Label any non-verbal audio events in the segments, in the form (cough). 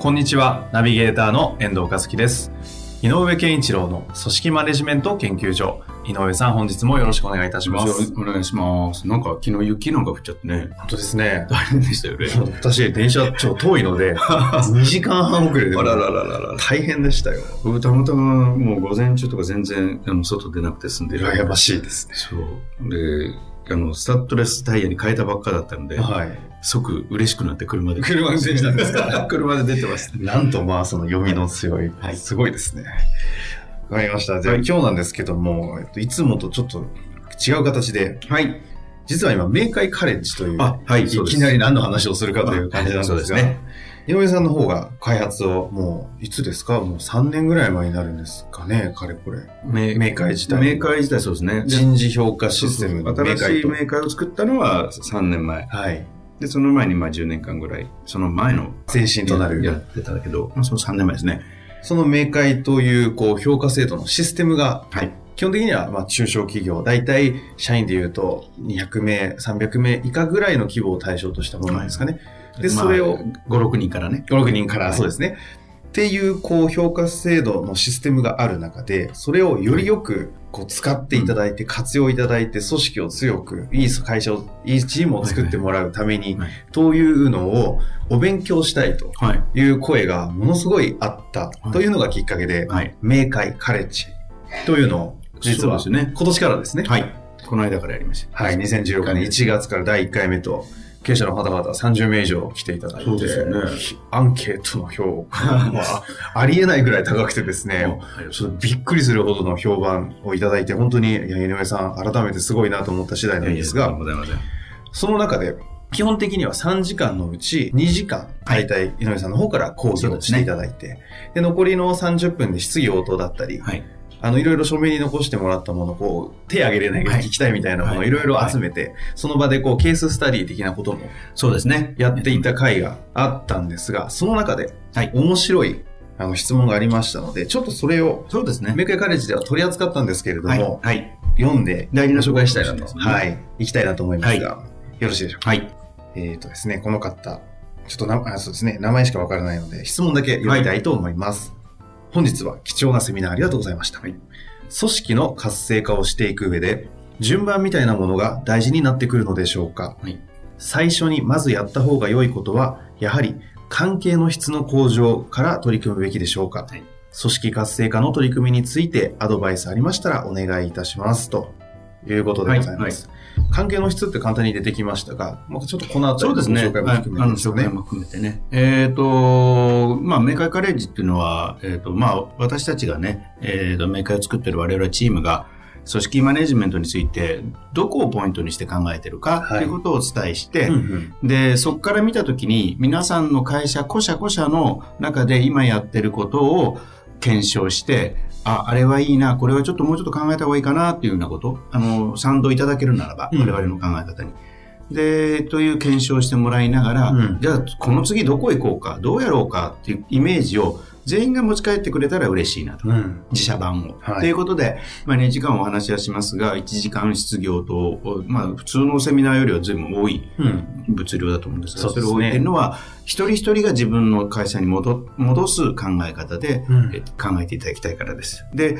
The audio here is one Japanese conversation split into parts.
こんにちは、ナビゲーターの遠藤和樹です。井上健一郎の組織マネジメント研究所。井上さん、本日もよろしくお願いいたします。お願いします。なんか昨日雪なんか降っちゃってね。本当ですね。大変でしたよね。私、電車ちょっと遠いので、(laughs) 2時間半遅れであららららら。大変でしたよ。僕たまたまもう午前中とか全然あの外出なくて済んでる。羨ましいですね。そう。で、あの、スタッドレスタイヤに変えたばっかだったので、はい。即嬉しくなって車で。車運転したんですか？(laughs) 車で出てました。なんとまあ、その読みの強い。はいすごいですね。わかりました。じゃあ、はい今日なんですけども、えっと、いつもとちょっと違う形で、はい。実は今、明快カレッジという、あはいいきなり何の話をするかという感じなんですが、ね井上さんの方が開発をもう、いつですか？もう3年ぐらい前になるんですかねかれこれ。明明快自体。明快自体そうですね。人事評価システム新しいと。明快を作ったのは3年前。はい。で、その前にまあ10年間ぐらい、その前の前身となる。やってたけど、まあ、その3年前ですね。その明快という、こう、評価制度のシステムが、はい。基本的には、まあ、中小企業、大体、社員でいうと、200名、300名以下ぐらいの規模を対象としたものなんですかね。で、それを、まあ5、6人からね。5、6人から、はいそうですね。っていう、こう、評価制度のシステムがある中で、それをよりよく、こう、使っていただいて、活用いただいて、組織を強く、いい会社を、いいチームを作ってもらうためにはい、というのを、お勉強したいとはい。いう声がものすごいあったはいというのがきっかけで、はい。明快カレッジというのを、実は、ね今年からですね。はい。この間からやりました。はい、2016年1月から第1回目と、経営者の方々30名以上来ていただいて、ねアンケートの評価は (laughs) ありえないぐらい高くてですね、ちょっとびっくりするほどの評判をいただいて、本当に、井上さん、改めてすごいなと思った次第なんですが。その中で、基本的には3時間のうち2時間、大体井上さんの方から講義をしていただいて、で残りの30分で質疑応答だったり、はい。あの、いろいろ書面に残してもらったものを、こう、手挙げれないけどはい聞きたいみたいなものをはいいろいろ集めて、その場でこう、ケーススタディ的なこともそうですね。やっていた回があったんですが、その中で、はい面白い、あの、質問がありましたので、ちょっとそれを、そうですね。メカイカレッジでは取り扱ったんですけれども、はい。はい。読んで、大事なご紹介したいなと、はい、いきたいなと思いますが、よろしいでしょうか？はい。えっ、とですね、この方、ちょっとな、あそうですね、名前しかわからないので、質問だけ読みたいと思います。本日は貴重なセミナーありがとうございました。はい組織の活性化をしていく上で、順番みたいなものが大事になってくるのでしょうか、はい最初にまずやった方が良いことは、やはり関係の質の向上から取り組むべきでしょうか、はい組織活性化の取り組みについてアドバイスありましたらお願いいたします。ということでございます。関係の質って簡単に出てきましたが、まあ、ちょっとこのあたりの紹介もはい含めあの、てね。紹介も含めてね。えっ、と、まあ、メーカーカレッジっていうのは、えっ、と、まあ、私たちがね、えっ、と、メーカーを作ってる我々チームが、組織マネジメントについて、どこをポイントにして考えてるか、はいということをお伝えして、うんうんで、そこから見たときに、皆さんの会社、個社個社の中で今やってることを検証して、あ、あれはいいな、これはちょっともうちょっと考えた方がいいかなっていうようなこと、あの、賛同いただけるならば、うん。我々の考え方に。で、という検証をしてもらいながら、うんじゃあ、この次どこへ行こうか、どうやろうかっていうイメージを全員が持ち帰ってくれたら嬉しいなと。うん自社版を。はいということで、まあ、2時間お話はしますが、1時間質疑応答、まあ、普通のセミナーよりは随分多いうん物量だと思うんですが、そですねそうれを置いてるのは、一人一人が自分の会社に戻戻す考え方で、考えていただきたいからです。で、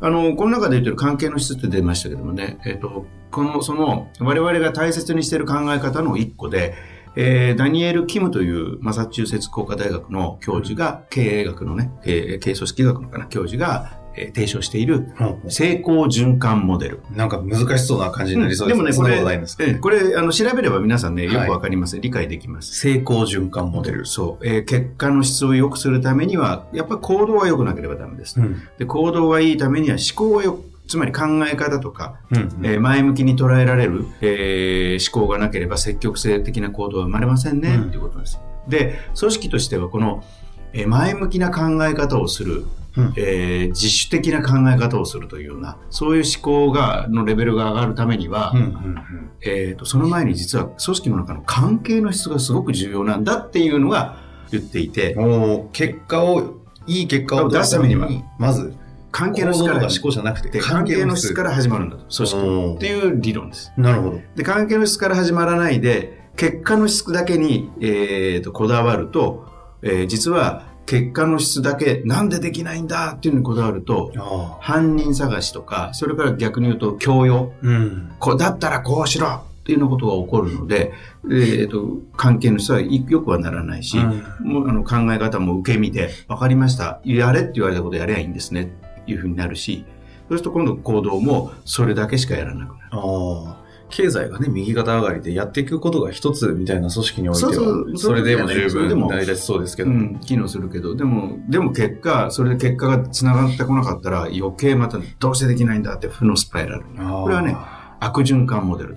あの、この中で言ってる関係の質って出ましたけどもね、えっ、と、この、その、我々が大切にしている考え方の一個で、えーダニエル・キムというマサチューセッツ工科大学の教授が、経営学のね、経営経営組織学のかな、教授が、えー提唱している成功循環モデル。なんか難しそうな感じになりそうですもね、そこれ、んなことないんですかええこれ、あの、調べれば皆さんね、よはいくわかります、理解できます。成功循環モデル。そう、えー結果の質を良くするためには、やっぱり行動は良くなければダメです。うんで、行動がいいためには思考はよく、つまり考え方とか、うんえー前向きに捉えられる、えー思考がなければ積極性的な行動は生まれませんね、うんっていうことです。で、組織としてはこの、えー前向きな考え方をする、うん。えー自主的な考え方をするというような、そういう思考が、のレベルが上がるためには、うんうんえー、とその前に実は組織の中の関係の質がすごく重要なんだっていうのが言っていて結果を、いい結果を出すためには、まず、関係行の質から思考じゃなくて、で関係の質から始まるんだと組織っていう理論です。なるほど。で関係の質から始まらないで結果の質だけに、えー、とこだわると、えー実は結果の質だけなんでできないんだっていうのにこだわると。犯人探しとかそれから逆に言うと強要うん。こうだったらこうしろっていうようなことが起こるので、えー、と関係の質は良くはならないし、もうあの考え方も受け身で、分かりました。やれって言われたことやればいいんですね。っていうふうになるし、そうすると今度行動もそれだけしかやらなくなる。経済がね、右肩上がりでやっていくことが一つみたいな組織においては、そうそうそれでも十分成り立ちそうですけど。うん、機能するけど、でも、でも結果、それで結果が繋がってこなかったら余計またどうしてできないんだって負のスパイラル。これはね、悪循環モデル。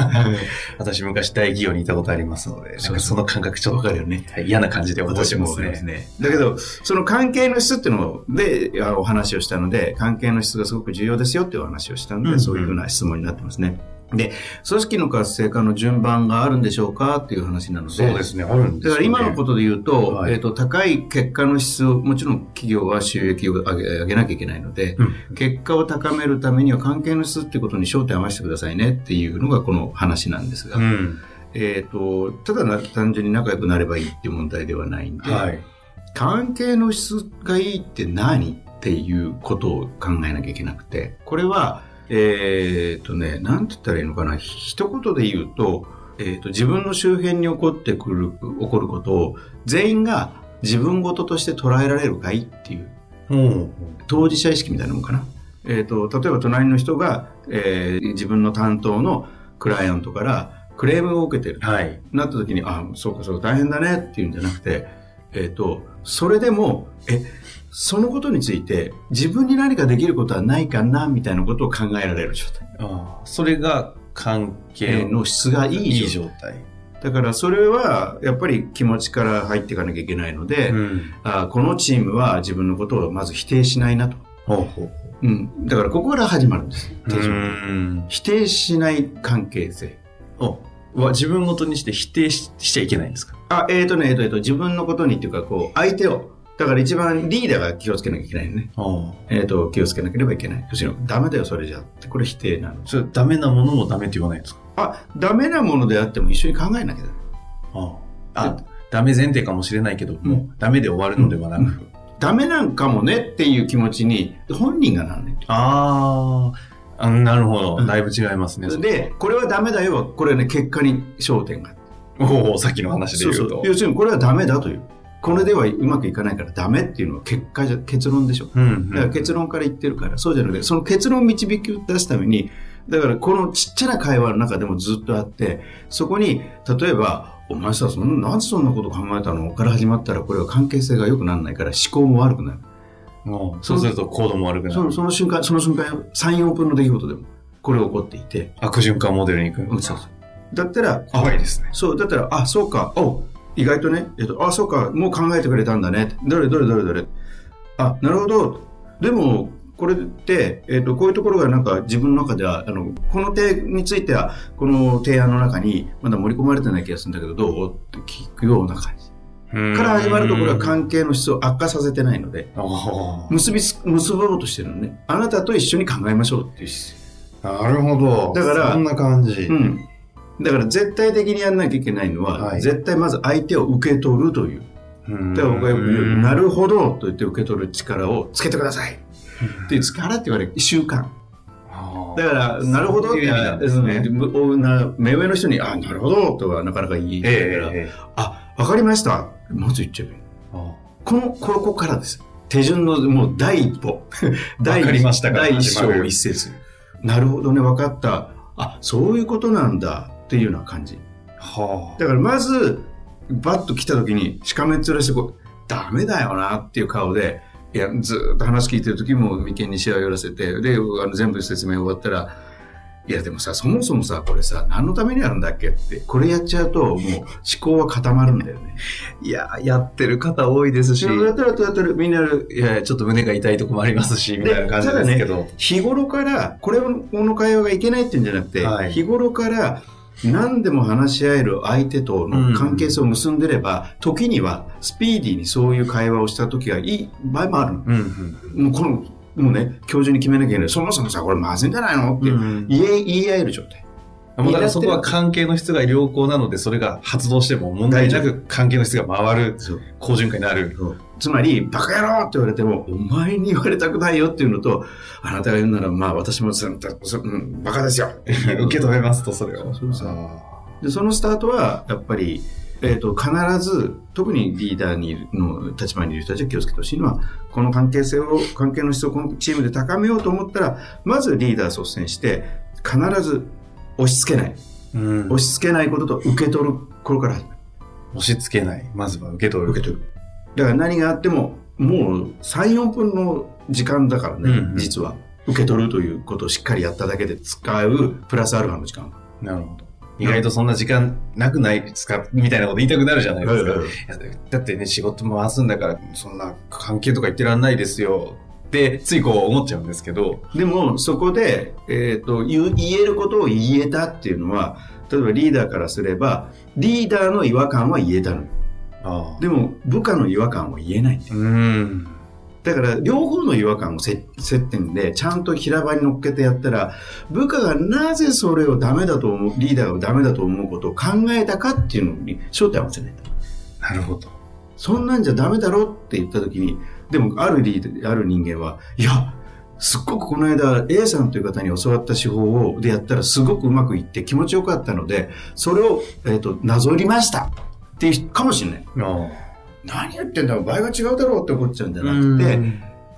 (laughs) 私昔大企業にいたことありますので、なんそうかその感覚ちょっとわかるよね。はい嫌な感じで覚えてますわかりね。ね。だけど、その関係の質っていうのであお話をしたので、関係の質がすごく重要ですよっていうお話をしたので、うんうんそういうふうな質問になってますね。で、組織の活性化の順番があるんでしょうか？っていう話なので、そうですね、あるんですよね。だから今のことで言うと、はい。えっ、と、高い結果の質を、もちろん企業は収益を上げ上げなきゃいけないので、うん。結果を高めるためには関係の質っていうことに焦点を合わせてくださいねっていうのがこの話なんですが、うん。えっ、と、ただな単純に仲良くなればいいっていう問題ではないんで、はい。関係の質がいいって何？っていうことを考えなきゃいけなくて、これは、えっ、とね、なんて言ったらいいのかな、一言で言うと、えっ、と、自分の周辺に起こってくる、起こることを全員が自分事として捉えられるかいっていう、うん。当事者意識みたいなもんかな。えっ、と、例えば隣の人が、えー自分の担当のクライアントからクレームを受けてる。はい。なった時に、あ、そうかそうか大変だねっていうんじゃなくて、えっ、と、それでも、え、そのことについて自分に何かできることはないかなみたいなことを考えられる状態。ああそれが関係のの質がいい状態。だからそれはやっぱり気持ちから入っていかなきゃいけないので、ん。あこのチームは自分のことをまず否定しないなと。ほうほうほうん。だからここから始まるんです。否定しない関係性。おは自分ごとにして否定ししちゃいけないんですか？あ、えっ、とね、えっ、と、えっ、と、自分のことにっていうか、こう、相手を、だから一番リーダーが気をつけなきゃいけないよね。えっ、と、気をつけなければいけない。要するに、ダメだよ、それじゃって。これ否定なの。それダメなものもダメって言わないんですか？あ、ダメなものであっても一緒に考えなきゃだ。あああダメ前提かもしれないけども、うんダメで終わるのではなく、うんダメなんかもねっていう気持ちに、本人がなるね。あああなるほど、うんだいぶ違いますね、で、これはダメだよは、これはね、結果に焦点が。おおさっきの話で言うとそうそう。要するに、これはダメだという。これではうまくいかないからダメっていうのは結果じゃ、結論でしょ。うんうん。だから結論から言ってるから、そうじゃなくて、その結論を導き出すために、だからこのちっちゃな会話の中でもずっとあって、そこに、例えば、お前さ、そんな、なんでそんなこと考えたのから始まったら、これは関係性が良くならないから思考も悪くなる。おそうすると行動も悪くなる。そのその瞬間、その瞬間、3、4分の出来事でも、これ起こっていて、悪循環モデルに行く、うんそうそう。だったら、あ怖いですね。そう、だったら、あ、そうか、お意外とね、えっと、あ、そうか、もう考えてくれたんだね。どれどれどれどれ。あ、なるほど。でも、これって、えっと、こういうところがなんか自分の中では、あの、この提については、この提案の中にまだ盛り込まれてない気がするんだけど、どう？って聞くような感じ。から始まると、これは関係の質を悪化させてないので、あ結びつ、結ぼうとしてるのね。あなたと一緒に考えましょうっていうなるほどだからそんな感じ、うん。だから絶対的にやんなきゃいけないのは、はい絶対まず相手を受け取るという。うんだから僕がよく言う、なるほどと言って受け取る力をつけてください。っていう力って言われる習慣。あだから、なるほどって意味なんですね目上の人に、あ、なるほどとはなかなか言いえないから、あ、わかりました。まず言っちゃえばいい。あこの、ここからです。手順のもう第一歩。(laughs) 第一章一節。なるほどね、分かった。あ、そういうことなんだっていうような感じ。はだからまず、バッと来た時に、しかめっ面してこう、ダメだよなっていう顔で、いや、ずーっと話聞いてる時も眉間にしわ寄らせて、で、あの全部説明終わったら、いやでもさ、そもそもさ、これさ、何のためにやるんだっけって、これやっちゃうと、もう思考は固まるんだよね。いや、やってる方多いですし、やってるやってるやってる、みんなやる。いや、ちょっと胸が痛いとこもありますし、みたいな感じですけど。日頃から、これの会話がいけないっていうんじゃなくて、はい日頃から、何でも話し合える相手との関係性を結んでれば、時にはスピーディーにそういう会話をした時がいい場合もあるの。うんうん。もうこの、もうね、今日中に決めなきゃいけない。そもそもさ、これまずいんじゃないのってうん言え、言い合える状態。だからそこは関係の質が良好なので、それが発動しても問題なく関係の質が回る、好循環になる。つまり、バカ野郎って言われても、お前に言われたくないよっていうのと、あなたが言うなら、まあ私もうん、バカですよ。(laughs) 受け止めますと、それを。そうそうあで、そのスタートは、やっぱり、えっ、と、必ず、特にリーダーにいるの立場にいる人たちは気をつけてほしいのは、この関係性を、関係の質をこのチームで高めようと思ったら、まずリーダー率先して、必ず押し付けない。ーうん押し付けないことと受け取る頃から始める。押し付けない。まずは受け取る。受け取る。だから何があっても、もう3、4分の時間だからね、うんうん実は。受け取るということをしっかりやっただけで使う、プラスアルファの時間。なるほど。意外とそんな時間なくないですかみたいなこと言いたくなるじゃないですか。だってね、仕事回すんだから、そんな関係とか言ってらんないですよ。って、ついこう思っちゃうんですけど。でも、そこで、えっ、と言えることを言えたっていうのは、例えばリーダーからすれば、リーダーの違和感は言えたの。あでも、部下の違和感は言えないんだよ。うん。だから、両方の違和感をせ接点で、ちゃんと平場に乗っけてやったら、部下がなぜそれをダメだと思う、リーダーがダメだと思うことを考えたかっていうのに焦点を合わせないと。なるほど。そんなんじゃダメだろって言った時に、でも、あるリーダー、ある人間は、いや、すっごくこの間 A さんという方に教わった手法をでやったらすごくうまくいって気持ちよかったので、それを、えっ、と、なぞりましたっていう人かもしれない。あ何言ってんだ場合が違うだろうって思っちゃうんじゃあなくて、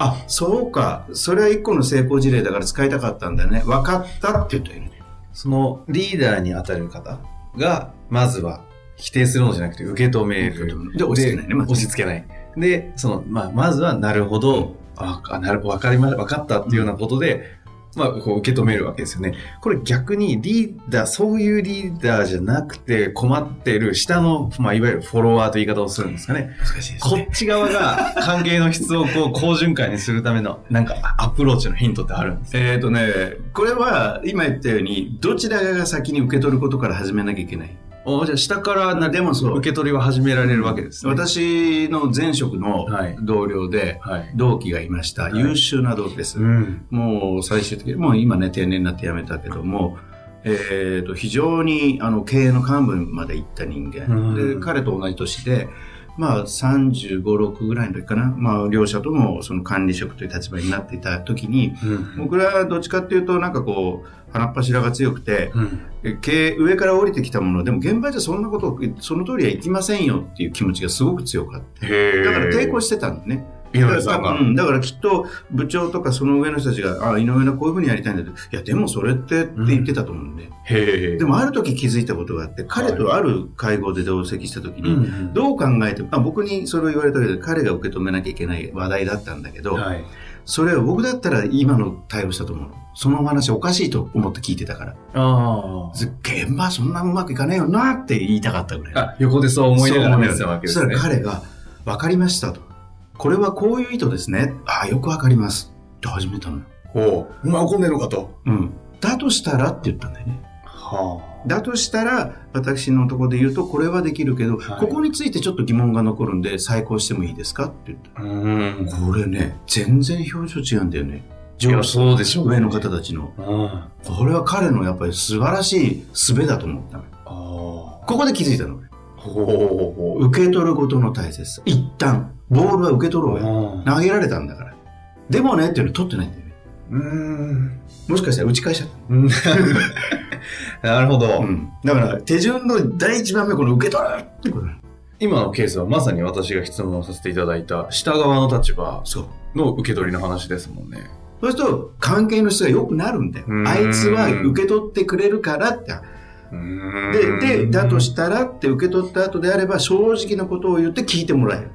あ、そうか、それは一個の成功事例だから使いたかったんだよね。分かったって言ったらいね。そのリーダーに当たる方が、まずは否定するのじゃなくて受け止める。で、押し付けないね、まず押し付けない。で、その、まあ、まずは、なるほど、あ、あなる、わかりま、わかったっていうようなことで、まあ、こう受け止めるわけですよね。これ逆にリーダー、そういうリーダーじゃなくて困ってる下の、まあ、いわゆるフォロワーという言い方をするんですかね。難しいですこね。っち側が関係の質をこう、(laughs) 好循環にするための、なんかアプローチのヒントってあるんですか？えっ、とね、これは今言ったように、どちらかが先に受け取ることから始めなきゃいけない。おじゃあ下からなでもそう受け取りは始められるわけです、ね。私の前職のはい同僚で、はい。同期がいました。はい優秀な同期です。うん。もう最終的に、もう今ね、定年になって辞めたけども、えー、と非常にあの経営の幹部まで行った人間、うんで彼と同じ年で、まあ、35、6ぐらいの時かな、まあ、両者ともその管理職という立場になっていた時に、うん。僕らはどっちかっていうと、なんかこう、鼻っ柱が強くて、うん。え経営上から降りてきたものでも現場じゃそんなことその通りはいきませんよっていう気持ちがすごく強かった。へだから抵抗ししてたんだね。井上さんが。うん、だからきっと部長とかその上の人たちが、あ、井上のこういうふうにやりたいんだけど、いや、でもそれってって言ってたと思うんで。へえ。でもある時気づいたことがあって、彼とある会合で同席した時に、うん、どう考えても、あ僕にそれを言われたけど、彼が受け止めなきゃいけない話題だったんだけど、はい。それを僕だったら今の対応したと思うの。そのお話おかしいと思って聞いてたから。あ現場そんなうまくいかねえよなって言いたかったぐらい。あ。あ、横でそう思いながら見てたわけですねそしたら。彼が、分かりましたと。これはこういう意図ですね。ああ、よく分かります。って始めたのよ。ほう。お前怒んねえのかと。うん。だとしたらって言ったんだよね。はだとしたら、私のところで言うと、これはできるけど、はいここについてちょっと疑問が残るんで、再考してもいいですか？って言った。あ。うん。これね、全然表情違うんだよね。いや、そうでしょうね。上の方たちの。うん。あこれは彼のやっぱり素晴らしい術だと思ったの。あ。ここで気づいたの。ほうほうほ受け取ることの大切さ。一旦、ボールは受け取ろうよ。う。投げられたんだから。でもねっていうの取ってないんだよね。うん。もしかしたら打ち返しちゃっうん (laughs) なるほど。た。うん。だから、手順の第一番目、この受け取るってことだ。今のケースはまさに私が質問をさせていただいた下側の立場。の受け取りの話ですもんね。そうすると、関係の質が良くなるんだよう。んあいつは受け取ってくれるからって。で、で、だとしたらって受け取った後であれば、正直なことを言って聞いてもらえる。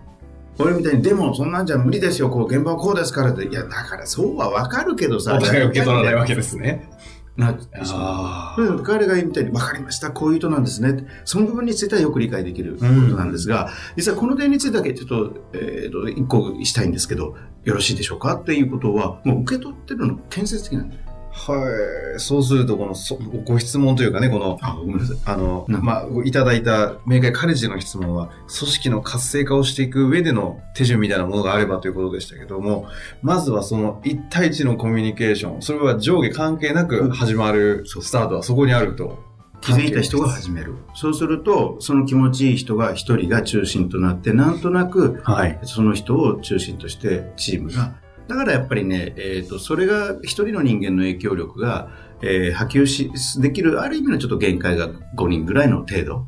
俺みたいに、でもそんなんじゃ無理ですよ、こう、現場はこうですからって。いや、だからそうはわかるけどさ。お互い受け取らないわけですね。なってしまう。彼が言うみたいに、分かりました、こういう人なんですね。その部分についてはよく理解できることなんですが、うん、実はこの点についてだけちょっと、えっ、ー、と、一個したいんですけど、よろしいでしょうか？っていうことは、もう受け取ってるの建設的なんだよ。はい。そうすると、このそ、ご質問というかね、この、あ、ごめんなさい。あの、まあ、いただいた明快カレッジの質問は、組織の活性化をしていく上での手順みたいなものがあればということでしたけども、まずはその1対1のコミュニケーション、それは上下関係なく始まるスタートはそこにあると。気づいた人が始める。そうすると、その気持ちいい人が一人が中心となって、なんとなく、はい、その人を中心としてチームがだからやっぱりね、えっ、ー、と、それが一人の人間の影響力が、えー、波及し、できる、ある意味のちょっと限界が5人ぐらいの程度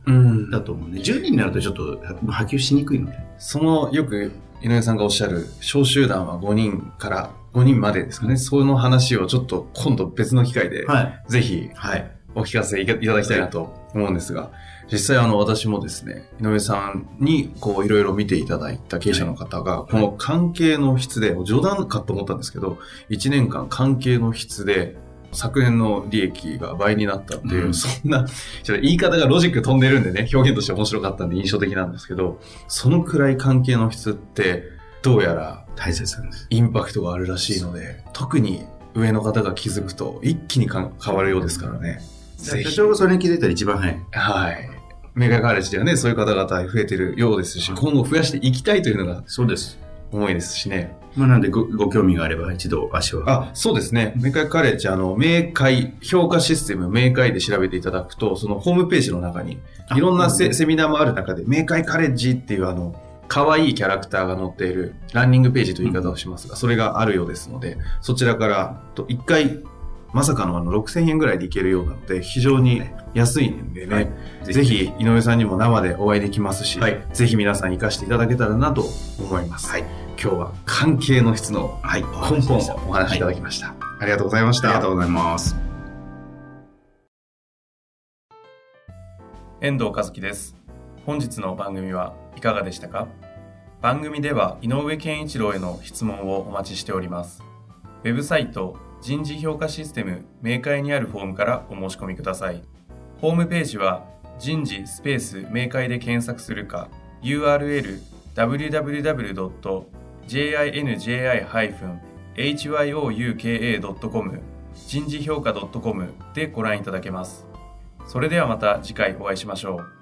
だと思うね。うん、10人になるとちょっと波及しにくいので。その、よく井上さんがおっしゃる、小集団は5人から5人までですかね。その話をちょっと今度別の機会で、はい、ぜひ、はい、お聞かせいただきたいなと思うんですが、実際あの私もですね、井上さんにこういろいろ見ていただいた経営者の方が、この関係の質で、冗談かと思ったんですけど、1年間関係の質で昨年の利益が倍になったっていう、うん、そんな、ちょっと言い方がロジック飛んでるんでね、表現として面白かったんで印象的なんですけど、そのくらい関係の質って、どうやら大切なんです。インパクトがあるらしいので、特に上の方が気づくと一気に変わるようですからね。社長がそれに気づいたら一番早い。はい。メガカレッジではね、そういう方々増えてるようですし、今後増やしていきたいというのが、そうです。思いですしね。まあ、なんでご、ご興味があれば一度足を。あ、そうですね。明快カレッジ、あの、明快、評価システム、明快で調べていただくと、そのホームページの中に、いろんなセセミナーもある中で、明快カレッジっていうあの、可愛いキャラクターが載っているランニングページという言い方をしますが、それがあるようですので、そちらからと一回まさかのあの6000円ぐらいでいけるようなので、非常に安いんでね、はい、ぜひ井上さんにも生でお会いできますし、はい、ぜひ皆さん活かしていただけたらなと思います。はい、今日は関係の質の根本をお話しいただきました。ありがとうございました。ありがとうございます。遠藤和樹です。本日の番組はいかがでしたか？番組では井上健一郎への質問をお待ちしております。ウェブサイト人事評価システム明快にあるフォームからお申し込みください。ホームページは人事スペース明快で検索するか URL www.jinji-hyouka.com 人事評価 .com でご覧いただけます。それではまた次回お会いしましょう。